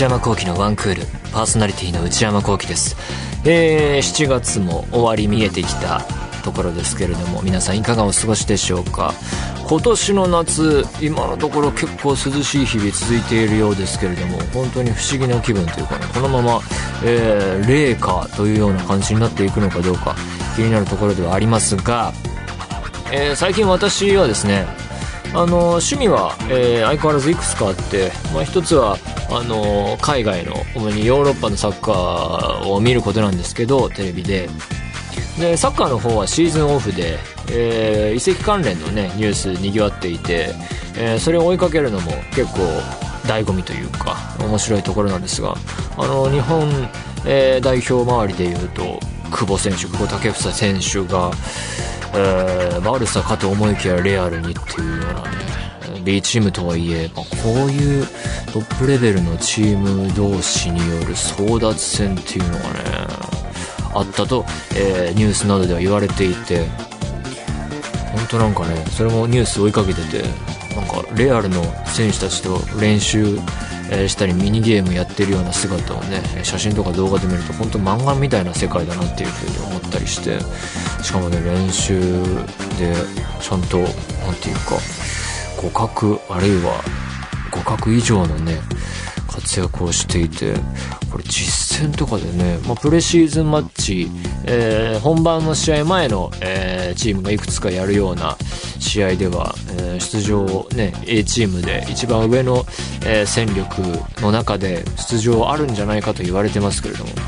内山聖輝のワンクールパーソナリティの内山聖輝です。えー、7月も終わり見えてきたところですけれども皆さんいかがお過ごしでしょうか。今年の夏今のところ結構涼しい日々続いているようですけれども本当に不思議な気分というかねこのまま、えー、冷夏というような感じになっていくのかどうか気になるところではありますが、えー、最近私はですねあの趣味は、えー、相変わらずいくつかあって、まあ、一つはあの海外の主にヨーロッパのサッカーを見ることなんですけどテレビで。でサッカーの方はシーズンオフで、えー、移籍関連の、ね、ニュースにぎわっていて、えー、それを追いかけるのも結構醍醐味というか面白いところなんですがあの日本、えー、代表周りでいうと久保選手久保建英選手が、えー、バルサかと思いきやレアルにっていうようなね B チームとはいえ、まあ、こういうトップレベルのチーム同士による争奪戦っていうのがねあったと、えー、ニュースなどでは言われていて本当なんかねそれもニュース追いかけててなんかレアルの選手たちと練習したりミニゲームやってるような姿をね写真とか動画で見ると本当漫画みたいな世界だなっていう風に思ったりしてしかもね練習でちゃんと何て言うか互角あるいは互角以上のね活躍をしていてこれ実戦とかでね、まあ、プレシーズンマッチ、えー、本番の試合前の、えー、チームがいくつかやるような試合では、えー、出場ね A チームで一番上の、え戦力の中で出場あるんじゃないかと言われてますけれども。だ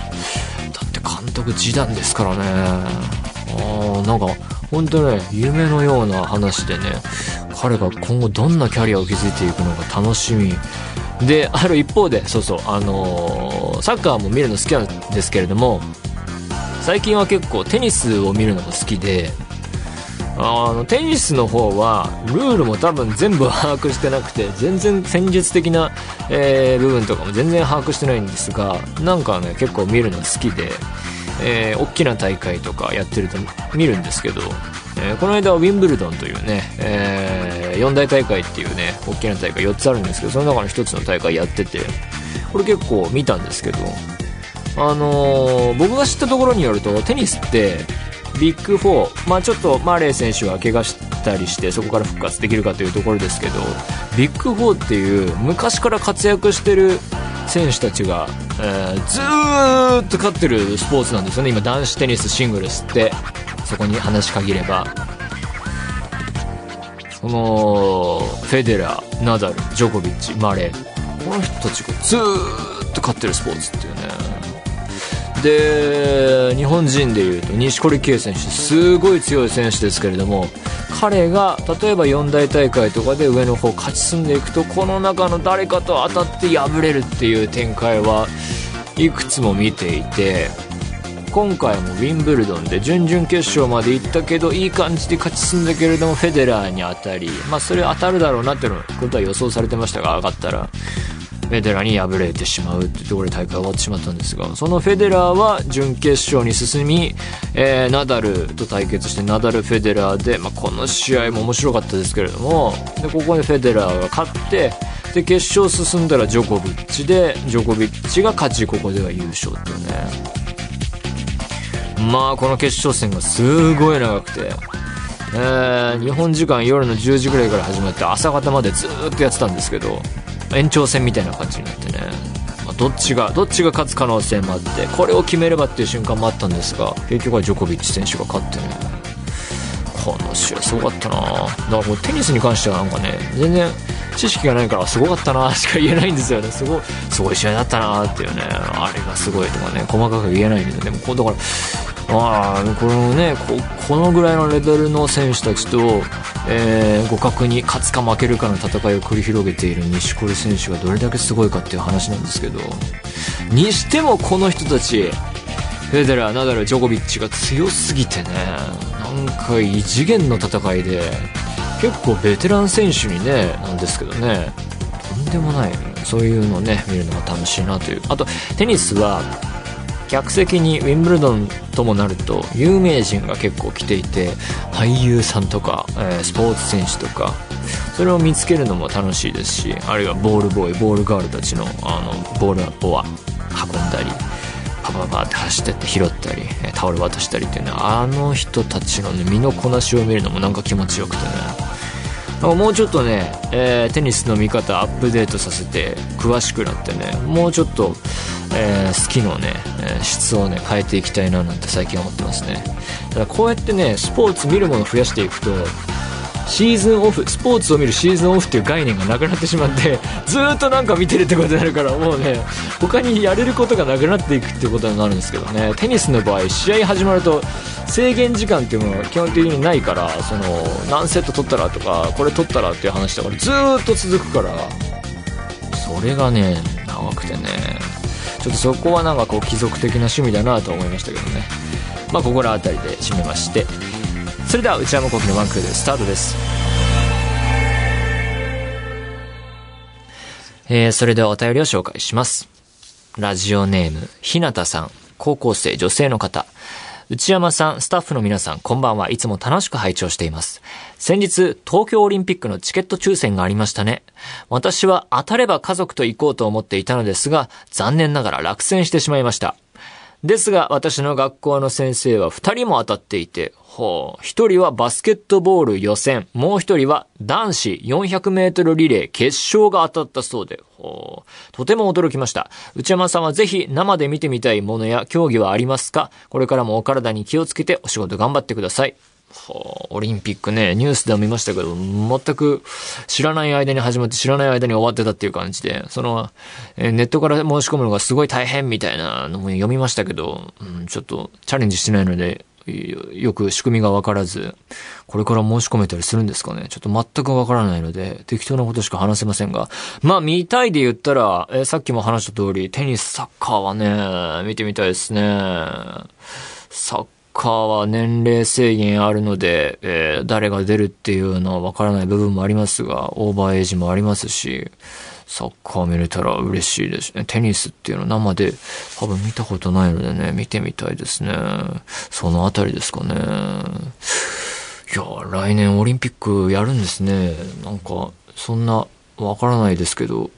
って監督示談ですからね。あなんか本当ね夢のような話でね彼が今後どんなキャリアを築いていくのか楽しみ。である一方でそうそうあのー、サッカーも見るの好きなんですけれども最近は結構テニスを見るのも好きであのテニスの方はルールも多分全部把握してなくて全然戦術的な、えー、部分とかも全然把握してないんですがなんかね結構見るの好きで、えー、大きな大会とかやってると見るんですけどえー、この間はウィンブルドンというね、えー、4大大会っていうね、大きな大会4つあるんですけど、その中の1つの大会やってて、これ結構見たんですけど、あのー、僕が知ったところによると、テニスって、ビッグ4、まあちょっとマーレー選手は怪我したりして、そこから復活できるかというところですけど、ビッグ4っていう昔から活躍してる選手たちが、えー、ずーっと勝ってるスポーツなんですよね、今男子テニスシングルスって。そこに話し限ればそのフェデラーナダルジョコビッチマレー。この人たちがずっと勝ってるスポーツっていうね。で日本人でいうと錦織圭選手すごい強い選手ですけれども彼が例えば四大大会とかで上の方勝ち進んでいくとこの中の誰かと当たって敗れるっていう展開はいくつも見ていて今回もウィンブルドンで準々決勝まで行ったけどいい感じで勝ち進んだけれどもフェデラーに当たりまあそれ当たるだろうなっていうことは予想されてましたが上がったらフェデラーに敗れてしまうってところで大会終わってしまったんですがそのフェデラーは準決勝に進み、えー、ナダルと対決してナダル・フェデラーで、まあ、この試合も面白かったですけれどもでここでフェデラーが勝ってで決勝進んだらジョコビッチでジョコビッチが勝ちここでは優勝っていうね。まあこの決勝戦がすごい長くて、えー、日本時間夜の10時ぐらいから始まって朝方までずっとやってたんですけど延長戦みたいな感じになってね、まあ、どっちがどっちが勝つ可能性もあってこれを決めればっていう瞬間もあったんですが結局はジョコビッチ選手が勝ってね。この試合すごかったな。だからもうテニスに関してはなんかね全然知識がないからすごかったなしか言えないんですよね。すごいすごい試合だったなっていうねあれがすごいとかね細かく言えないんででもこうだからあこのねここのぐらいのレベルの選手たちと、えー、互角に勝つか負けるかの戦いを繰り広げている錦織選手がどれだけすごいかっていう話なんですけど。にしてもこの人たちフェデラーナダルジョコビッチが強すぎてねなんか異次元の戦いで結構ベテラン選手にねなんですけどねとんでもない、そういうのをね見るのが楽しいなという。あとテニスは客席にウィンブルドンともなると有名人が結構来ていて俳優さんとか、えー、スポーツ選手とかそれを見つけるのも楽しいですしあるいはボールボーイボールガールたちのあのボールを運んだりパパパって走ってって拾ったりタオル渡したりっていうねあの人たちのね身のこなしを見るのもなんか気持ちよくてね。もうちょっとね、えー、テニスの見方アップデートさせて詳しくなってねもうちょっと、えー、好きのね、え、質をね変えていきたいななんて最近思ってますね。だからこうやってねスポーツ見るもの増やしていくとシーズンオフスポーツを見るシーズンオフっていう概念がなくなってしまってずっとなんか見てるってことになるからもうね他にやれることがなくなっていくってことになるんですけどね。テニスの場合試合始まると制限時間っていうのは基本的にないからその何セット取ったらとかこれ取ったらっていう話だからずっと続くから。それがね長くてね。ちょっとそこはなんかこう貴族的な趣味だなと思いましたけどね。まあここら辺りで締めまして。それでは内山昂輝のワンクールスタートです。えー、それではお便りを紹介します。ラジオネーム、ひなたさん、高校生女性の方。内山さん、スタッフの皆さん、こんばんはいつも楽しく拝聴しています。先日、東京オリンピックのチケット抽選がありましたね。私は当たれば家族と行こうと思っていたのですが、残念ながら落選してしまいました。ですが、私の学校の先生は二人も当たっていて、ほう。一人はバスケットボール予選、もう一人は男子400メートルリレー決勝が当たったそうで、ほう。とても驚きました。内山さんはぜひ生で見てみたいものや競技はありますか？これからもお体に気をつけてお仕事頑張ってください。はあ、オリンピックね、ニュースでも見ましたけど、全く知らない間に始まって知らない間に終わってたっていう感じで、その、えネットから申し込むのがすごい大変みたいなのも読みましたけど、うん、ちょっとチャレンジしてないので、よく仕組みがわからず、これから申し込めたりするんですかねちょっと全くわからないので、適当なことしか話せませんが。まあ、見たいで言ったら、えさっきも話した通り、テニス、サッカーはね、見てみたいですね。サッカーは年齢制限あるので、えー、誰が出るっていうのはわからない部分もありますが、オーバーエイジもありますし、サッカー見れたら嬉しいですね。テニスっていうの生で多分見たことないのでね、見てみたいですね。そのあたりですかね。いや、来年オリンピックやるんですね。なんか、そんなわからないですけど、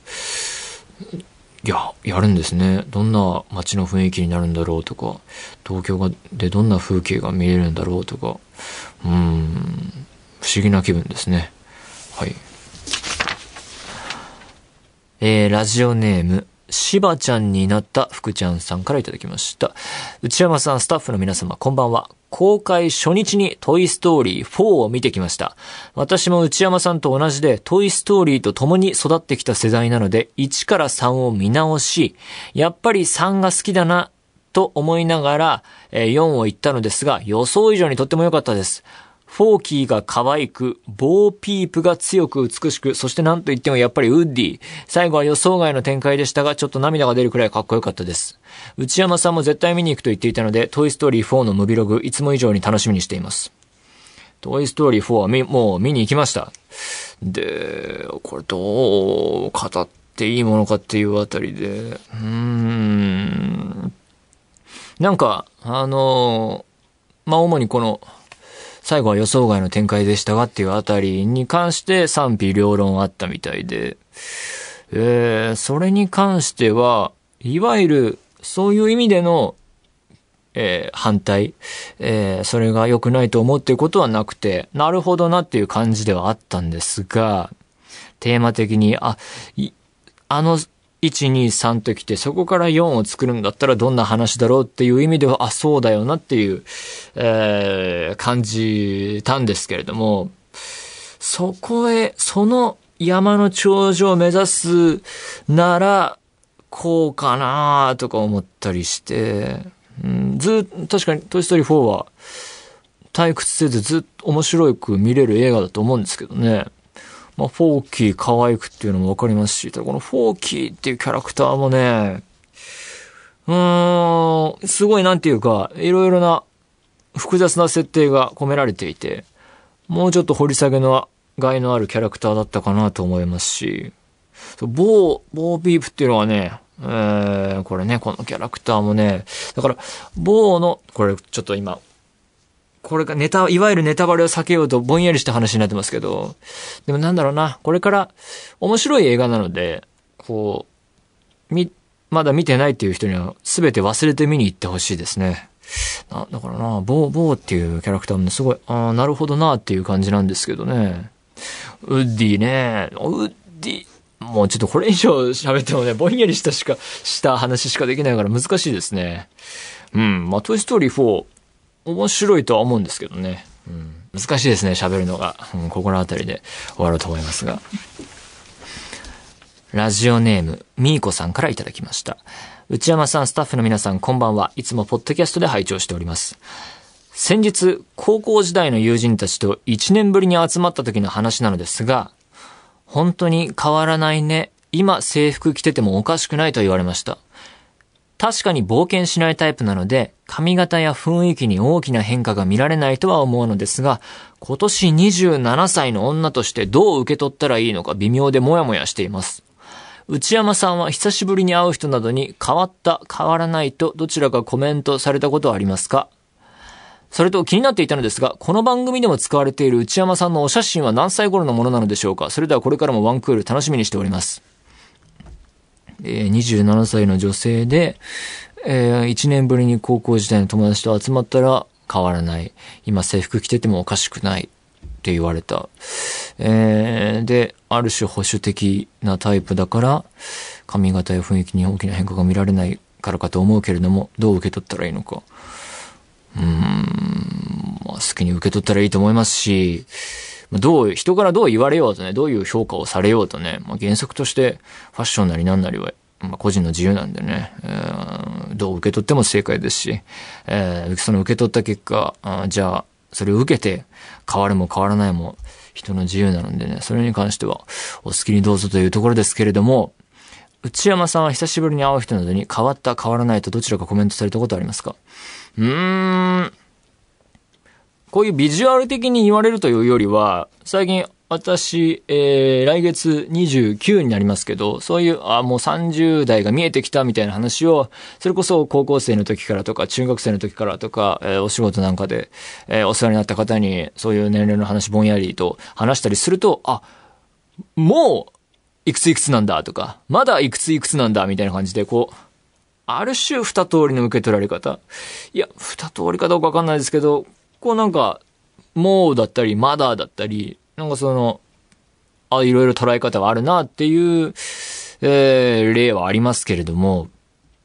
いや、やるんですね。どんな街の雰囲気になるんだろうとか、東京がでどんな風景が見えるんだろうとか、うん、不思議な気分ですね。はい。えー、ラジオネーム、しばちゃんになった福ちゃんさんからいただきました。内山さん、スタッフの皆様、こんばんは。公開初日にトイストーリー4を見てきました。私も内山さんと同じでトイストーリーと共に育ってきた世代なので1から3を見直し、やっぱり3が好きだなと思いながら4を言ったのですが予想以上にとっても良かったです。フォーキーが可愛く、ボーピープが強く美しく、そして何と言ってもやっぱりウッディ。最後は予想外の展開でしたが、ちょっと涙が出るくらいかっこよかったです。内山さんも絶対見に行くと言っていたので、トイストーリー4のムビログ、いつも以上に楽しみにしています。トイストーリー4はみ、もう見に行きました。で、これどう語っていいものかっていうあたりで、うーん。なんか、あのまあ、主にこの、最後は予想外の展開でしたがっていうあたりに関して賛否両論あったみたいで、えー、それに関しては、いわゆるそういう意味での、えー、反対、えー、それが良くないと思っていることはなくて、なるほどなっていう感じではあったんですが、テーマ的に、あ、いあの1、2、3ときて、そこから4を作るんだったらどんな話だろうっていう意味では、あ、そうだよなっていう、えー、感じたんですけれども、そこへ、その山の頂上を目指すなら、こうかなとか思ったりして、うん、ず確かにトイストーリー4は退屈せずずっと面白く見れる映画だと思うんですけどね。まあ、フォーキー可愛くっていうのもわかりますし、ただこのフォーキーっていうキャラクターもね、うーん、すごいなんていうか、いろいろな複雑な設定が込められていて、もうちょっと掘り下げの害のあるキャラクターだったかなと思いますし、ボー、ボービープっていうのはね、えー、これね、このキャラクターもね、だから、某の、これちょっと今、これがネタ、いわゆるネタバレを避けようとぼんやりした話になってますけど、でもなんだろうな、これから面白い映画なので、こう、み、まだ見てないっていう人には全て忘れて見に行ってほしいですね。な、だからな、ボー、ボーっていうキャラクターも、すごい、ああ、なるほどなっていう感じなんですけどね。ウッディね、ウッディ、もうちょっとこれ以上喋ってもね、ぼんやりしたしか、した話しかできないから難しいですね。うん。まあ、トイストーリー4、面白いとは思うんですけどね。うん。難しいですね、喋るのが。うん、ここの辺りで終わろうと思いますが。ラジオネーム、みーこさんからいただきました。内山さん、スタッフの皆さん、こんばんは。いつもポッドキャストで拝聴しております。先日、高校時代の友人たちと1年ぶりに集まった時の話なのですが、本当に変わらないね。今制服着ててもおかしくないと言われました。確かに冒険しないタイプなので、髪型や雰囲気に大きな変化が見られないとは思うのですが、今年27歳の女としてどう受け取ったらいいのか微妙でモヤモヤしています。内山さんは久しぶりに会う人などに変わった、変わらないとどちらかコメントされたことはありますか？それと気になっていたのですが、この番組でも使われている内山さんのお写真は何歳頃のものなのでしょうか？それではこれからもワンクール楽しみにしております。えー、27歳の女性で、えー、1年ぶりに高校時代の友達と集まったら変わらない。今制服着ててもおかしくない。って言われた。えー、で、ある種保守的なタイプだから、髪型や雰囲気に大きな変化が見られないからかと思うけれども、どう受け取ったらいいのか。うーん、まあ、好きに受け取ったらいいと思いますし、どう、人からどう言われようとね、どういう評価をされようとね、まあ、原則としてファッションなりなんなりは、まあ、個人の自由なんでね、えー、どう受け取っても正解ですし、えー、その受け取った結果、あじゃあ、それを受けて、変わるも変わらないも人の自由なのでね、それに関してはお好きにどうぞというところですけれども、内山さんは久しぶりに会う人などに変わった変わらないとどちらかコメントされたことありますか？うーん。こういうビジュアル的に言われるというよりは、最近私、えー、来月29になりますけど、そういう、あ、もう30代が見えてきたみたいな話を、それこそ高校生の時からとか、中学生の時からとか、えー、お仕事なんかで、えー、お世話になった方に、そういう年齢の話ぼんやりと話したりすると、あ、もう、いくついくつなんだとか、まだいくついくつなんだみたいな感じで、こう、ある種二通りの受け取られ方。いや、二通りかどうかわかんないですけど、こうなんか、もうだったり、まだだったり、なんかその、あ、いろいろ捉え方があるなっていう、えー、例はありますけれども、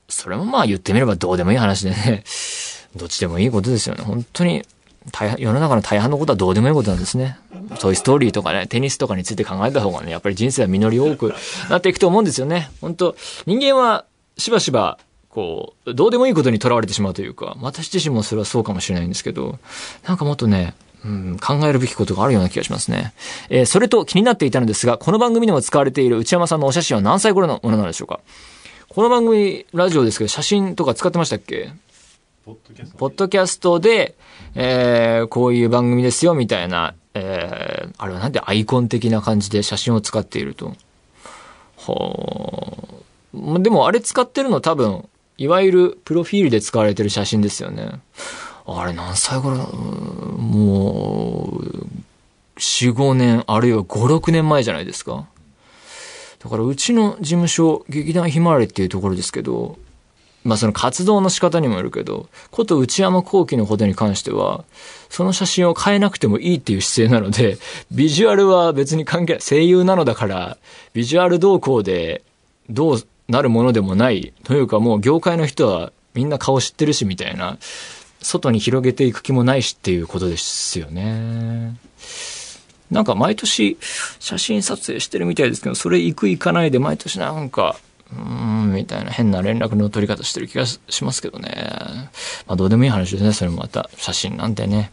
それもまあ言ってみればどうでもいい話でね、どっちでもいいことですよね。本当に、大世の中の大半のことはどうでもいいことなんですね。そういうストーリーとかね、テニスとかについて考えた方がね、やっぱり人生は実り多くなっていくと思うんですよね。本当人間はしばしば、こう、どうでもいいことにとらわれてしまうというか、私自身もそれはそうかもしれないんですけど、なんかもっとね、うん、考えるべきことがあるような気がしますね。えー、それと気になっていたのですが、この番組でも使われている内山さんのお写真は何歳頃のものなんでしょうか？この番組、ラジオですけど、写真とか使ってましたっけ？ポッドキャストで、えー、こういう番組ですよ、みたいな、えー、あれはなんでアイコン的な感じで写真を使っていると？はあ。でもあれ使ってるの多分、いわゆるプロフィールで使われてる写真ですよね。あれ何歳頃もう、4、5年、あるいは5、6年前じゃないですか。だからうちの事務所、劇団ひまわりっていうところですけど、まあその活動の仕方にもよるけど、こと内山幸輝のことに関しては、その写真を変えなくてもいいっていう姿勢なので、ビジュアルは別に関係ない。声優なのだから、ビジュアル動向でどうなるものでもない。というかもう業界の人はみんな顔知ってるしみたいな。外に広げていく気もないしっていうことですよね。なんか毎年写真撮影してるみたいですけど、それ行く行かないで毎年なんか、うーん、みたいな変な連絡の取り方してる気がしますけどね。まあどうでもいい話ですね、それもまた。写真なんてね。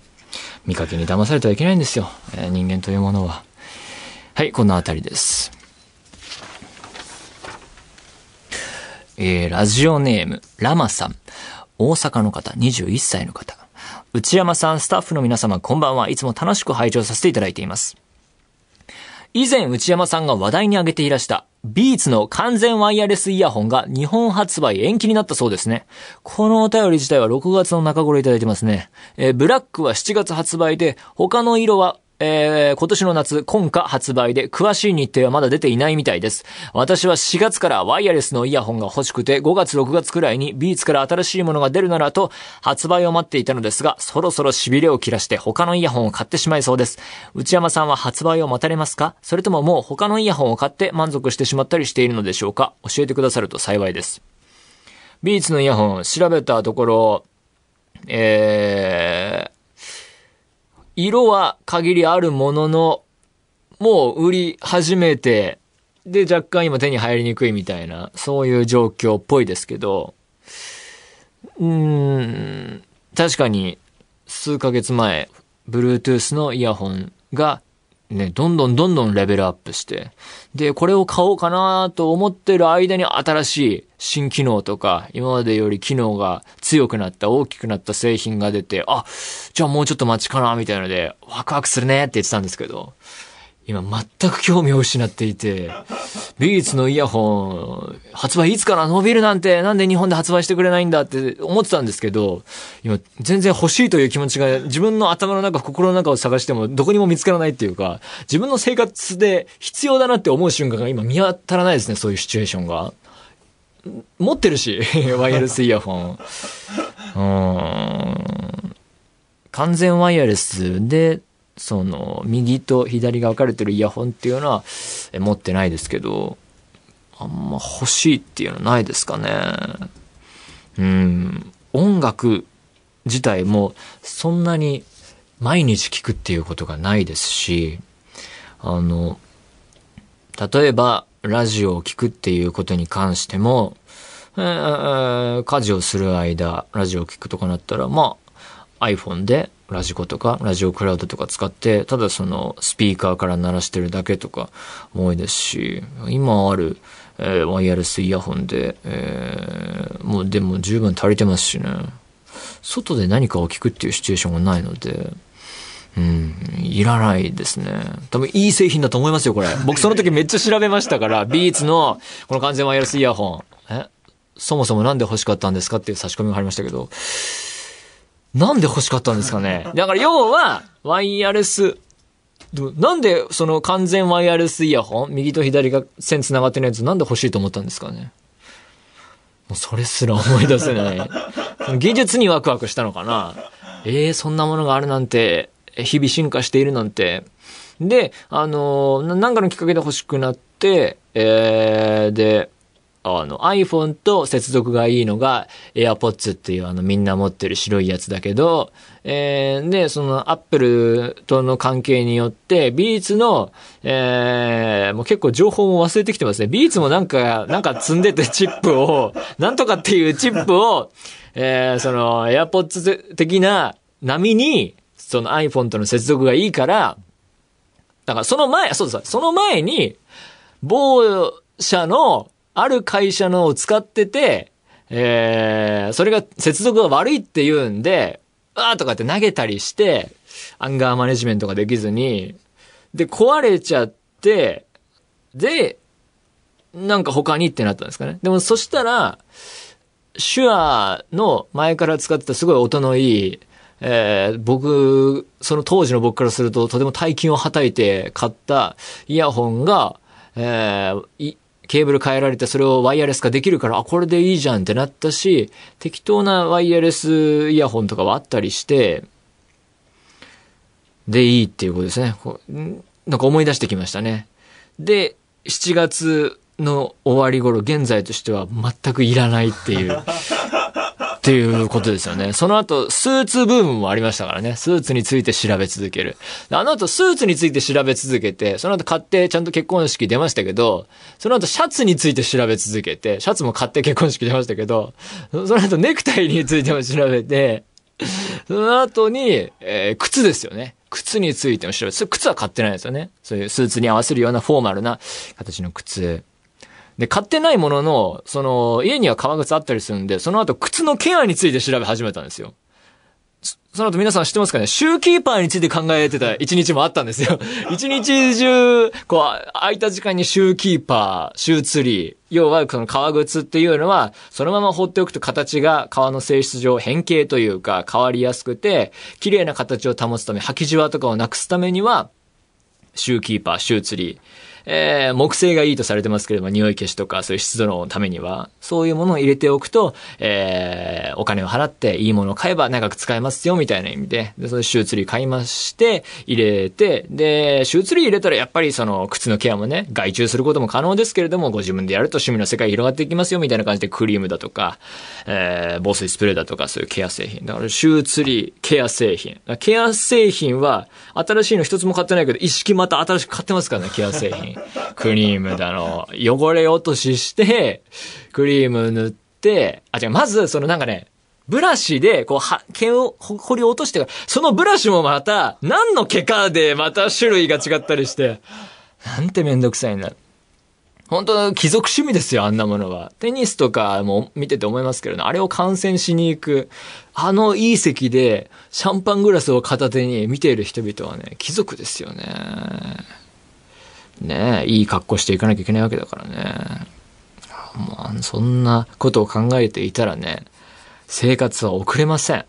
見かけに騙されてはいけないんですよ。えー、人間というものは。はい、この辺りです。えー、ラジオネーム、ラマさん。大阪の方、21歳の方。内山さん、スタッフの皆様、こんばんは。いつも楽しく拝聴させていただいています。以前、内山さんが話題に挙げていらした、ビーツの完全ワイヤレスイヤホンが日本発売延期になったそうですね。このお便り自体は6月の中頃いただいてますね。えー、ブラックは7月発売で、他の色はえー、今年の夏、今夏発売で、詳しい日程はまだ出ていないみたいです。私は4月からワイヤレスのイヤホンが欲しくて、5月6月くらいにビーツから新しいものが出るならと、発売を待っていたのですが、そろそろ痺れを切らして他のイヤホンを買ってしまいそうです。内山さんは発売を待たれますか？それとももう他のイヤホンを買って満足してしまったりしているのでしょうか？教えてくださると幸いです。ビーツのイヤホン、調べたところ、えー、色は限りあるものの、もう売り始めて、で、若干今手に入りにくいみたいな、そういう状況っぽいですけど、うーん、確かに数ヶ月前、Bluetooth のイヤホンがね、どんどんどんどんレベルアップして、で、これを買おうかなと思ってる間に新しい新機能とか、今までより機能が強くなった、大きくなった製品が出て、あ、じゃあもうちょっと待ちかな、みたいなので、ワクワクするねって言ってたんですけど、今全く興味を失っていて、ビーツのイヤホン、発売いつから伸びるなんて、なんで日本で発売してくれないんだって思ってたんですけど、今全然欲しいという気持ちが自分の頭の中、心の中を探してもどこにも見つからないっていうか、自分の生活で必要だなって思う瞬間が今見当たらないですね、そういうシチュエーションが。持ってるし、ワイヤレスイヤホン。うん。完全ワイヤレスでその、右と左が分かれてるイヤホンっていうのは、え持ってないですけど、あんま欲しいっていうのはないですかね。うん。音楽自体もそんなに毎日聴くっていうことがないですし、あの、例えばラジオを聴くっていうことに関しても、えー、家事をする間、ラジオを聴くとかなったら、まあ、iPhone でラジコとか、ラジオクラウドとか使って、ただそのスピーカーから鳴らしてるだけとか多いですし、今ある、えー、ワイヤレスイヤホンで、えー、もうでも十分足りてますしね。外で何かを聞くっていうシチュエーションがないので、うん、いらないですね。多分いい製品だと思いますよ、これ。僕その時めっちゃ調べましたから、ビーツのこの完全ワイヤレスイヤホン。えそもそもなんで欲しかったんですかっていう差し込みがありましたけど、なんで欲しかったんですかね？だから要は、ワイヤレス、なんでその完全ワイヤレスイヤホン、右と左が線繋がってないやつなんで欲しいと思ったんですかね？もうそれすら思い出せない。技術にワクワクしたのかな？ええー、そんなものがあるなんて、日々進化しているなんて。で、あのー、なんかのきっかけで欲しくなって、えー、で、あの iPhone と接続がいいのが AirPods っていうあのみんな持ってる白いやつだけど、えー、で、その Apple との関係によって、ビーツの、えー、もう結構情報も忘れてきてますね。ビーツもなんか、なんか積んでてチップを、なんとかっていうチップを、えー、その AirPods 的な波に、その iPhone との接続がいいから、だからその前、そうです、その前に、某社のある会社のを使ってて、えー、それが接続が悪いって言うんで、あーとかって投げたりして、アンガーマネジメントができずに、で、壊れちゃって、で、なんか他にってなったんですかね。でもそしたら、手話の前から使ってたすごい音のいい、えー、僕、その当時の僕からするととても大金をはたいて買ったイヤホンが、えー、ケーブル変えられてそれをワイヤレス化できるから、あ、これでいいじゃんってなったし、適当なワイヤレスイヤホンとかはあったりして、でいいっていうことですね。なんか思い出してきましたね。で、7月の終わり頃、現在としては全くいらないっていう っていうことですよね。その後、スーツブームもありましたからね。スーツについて調べ続ける。あの後、スーツについて調べ続けて、その後買ってちゃんと結婚式出ましたけど、その後シャツについて調べ続けて、シャツも買って結婚式出ましたけど、その後ネクタイについても調べて、その後に、えー、靴ですよね。靴についても調べて、靴は買ってないですよね。そういうスーツに合わせるようなフォーマルな形の靴。で、買ってないものの、その、家には革靴あったりするんで、その後靴のケアについて調べ始めたんですよ。その後皆さん知ってますかね？シューキーパーについて考えてた一日もあったんですよ。一日中、こう、空いた時間にシューキーパー、シューツリー、要はその革靴っていうのは、そのまま放っておくと形が革の性質上変形というか変わりやすくて、綺麗な形を保つため、履きじわとかをなくすためには、シューキーパー、シューツリー、えー、木製がいいとされてますけれども、匂い消しとか、そういう湿度のためには、そういうものを入れておくと、えー、お金を払っていいものを買えば長く使えますよ、みたいな意味で、で、それシューツリー買いまして、入れて、で、シューツリー入れたらやっぱりその、靴のケアもね、外注することも可能ですけれども、ご自分でやると趣味の世界広がっていきますよ、みたいな感じでクリームだとか、えー、防水スプレーだとか、そういうケア製品。だから、シューツリー、ケア製品。ケア製品は、新しいの一つも買ってないけど、一式また新しく買ってますからね、ケア製品。クリームだの、汚れ落としして、クリーム塗って、あ、違う、まず、そのなんかね、ブラシで、こう、は、毛を、ほり落としてから、そのブラシもまた、何の毛かでまた種類が違ったりして、なんてめんどくさいな。本当貴族趣味ですよ、あんなものは。テニスとかも見てて思いますけどね、あれを観戦しに行く、あのいい席で、シャンパングラスを片手に見ている人々はね、貴族ですよね。ねいい格好していかなきゃいけないわけだからね。もう、そんなことを考えていたらね、生活は遅れません。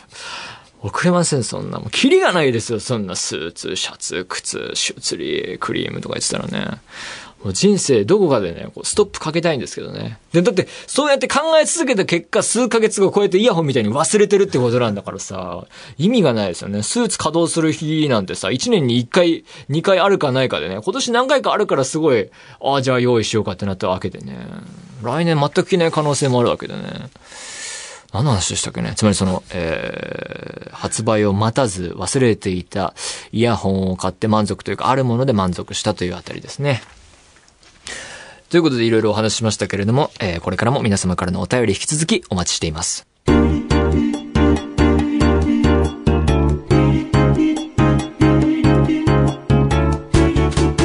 遅れません、そんな。もう、キリがないですよ、そんなスーツ、シャツ、靴、シューツリー、クリームとか言ってたらね。人生どこかでね、こうストップかけたいんですけどね。で、だって、そうやって考え続けた結果、数ヶ月後こうやってイヤホンみたいに忘れてるってことなんだからさ、意味がないですよね。スーツ稼働する日なんてさ、1年に1回、2回あるかないかでね、今年何回かあるからすごい、ああ、じゃあ用意しようかってなったわけでね。来年全く着ない可能性もあるわけでね。何の話でしたっけねつまりその、えー、発売を待たず忘れていたイヤホンを買って満足というか、あるもので満足したというあたりですね。ということでいろいろお話ししましたけれども、えー、これからも皆様からのお便り引き続きお待ちしています。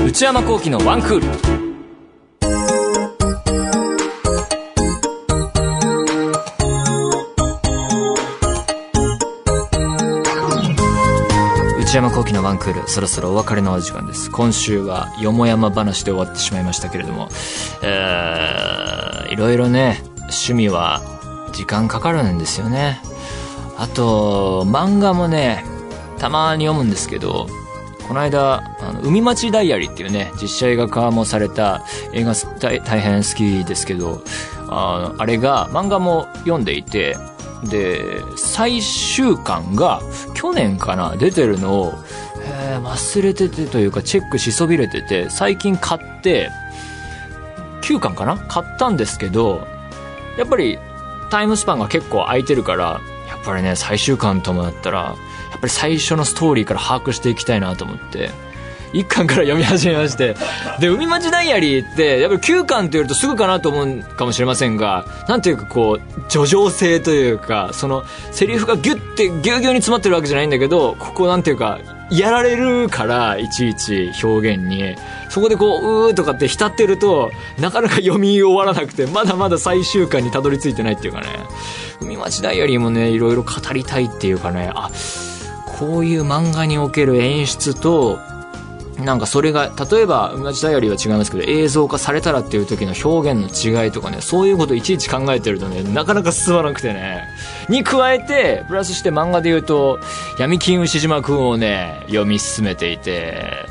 内山幸喜のワンクール。内山幸喜のワンクール、そろそろお別れのお時間です。今週はよもやま話で終わってしまいましたけれども、えー、いろいろね、趣味は時間かかるんですよね。あと、漫画もね、たまに読むんですけど、この間、あの海町ダイアリーっていうね、実写映画化もされた映画大変好きですけど、ああれが漫画も読んでいて、で、最終巻が去年かな、出てるのを、えー、忘れててというかチェックしそびれてて、最近買って、9巻かな買ったんですけど、やっぱりタイムスパンが結構空いてるから、やっぱりね、最終巻ともなったら、やっぱり最初のストーリーから把握していきたいなと思って、1巻から読み始めまして。で、海町ダイアリーって、やっぱり9巻って言うとすぐかなと思うかもしれませんが、なんていうかこう、叙情性というか、その、セリフがギュッて、ギュギュに詰まってるわけじゃないんだけど、ここなんていうか、やられるから、いちいち表現に。そこでこう、うーとかって浸ってると、なかなか読み終わらなくて、まだまだ最終巻にたどり着いてないっていうかね。海町ダイアリーもね、いろいろ語りたいっていうかね、あ、こういう漫画における演出と、なんかそれが、例えば、同じダイアリーは違いますけど、映像化されたらっていう時の表現の違いとかね、そういうこといちいち考えてるとね、なかなか進まなくてね。に加えて、プラスして漫画で言うと、闇金牛島くんをね、読み進めていて、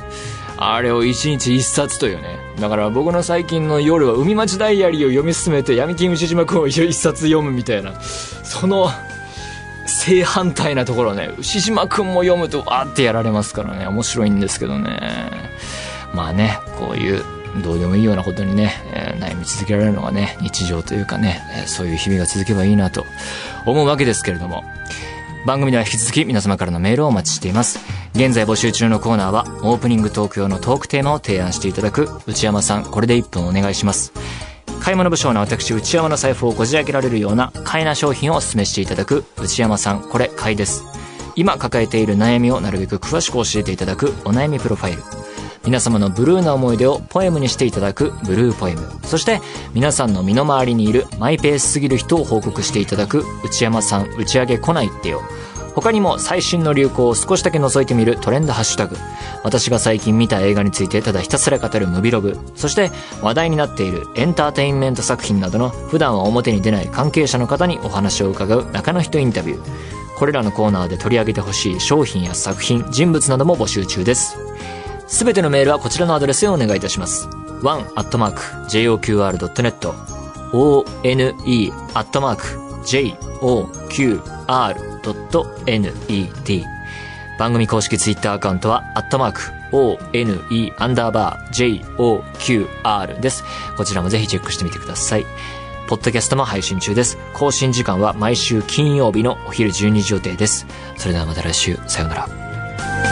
あれを一日一冊というね。だから僕の最近の夜は海町ダイアリーを読み進めて闇金牛島くんを一冊読むみたいな。その、正反対なところね、牛島くんも読むとわーってやられますからね、面白いんですけどね。まあね、こういうどうでもいいようなことにね、えー、悩み続けられるのがね、日常というかね、えー、そういう日々が続けばいいなと思うわけですけれども、番組では引き続き皆様からのメールをお待ちしています。現在募集中のコーナーは、オープニングトーク用のトークテーマを提案していただく、内山さん、これで1分お願いします。買い物不詳な私内山の財布をこじ開けられるような買いな商品をお勧めしていただく内山さんこれ買いです。今抱えている悩みをなるべく詳しく教えていただくお悩みプロファイル。皆様のブルーな思い出をポエムにしていただくブルーポエム。そして皆さんの身の回りにいるマイペースすぎる人を報告していただく内山さん打ち上げ来ないってよ。他にも最新の流行を少しだけ覗いてみるトレンドハッシュタグ。私が最近見た映画についてただひたすら語るムビログ。そして話題になっているエンターテインメント作品などの普段は表に出ない関係者の方にお話を伺う中の人インタビュー。これらのコーナーで取り上げてほしい商品や作品、人物なども募集中です。すべてのメールはこちらのアドレスへお願いいたします。one.joqr.net one.joqr.net 番組公式ツイッターアカウントは、アットマーク、one アンダーバー joqr です。こちらもぜひチェックしてみてください。ポッドキャストも配信中です。更新時間は毎週金曜日のお昼12時予定です。それではまた来週、さようなら。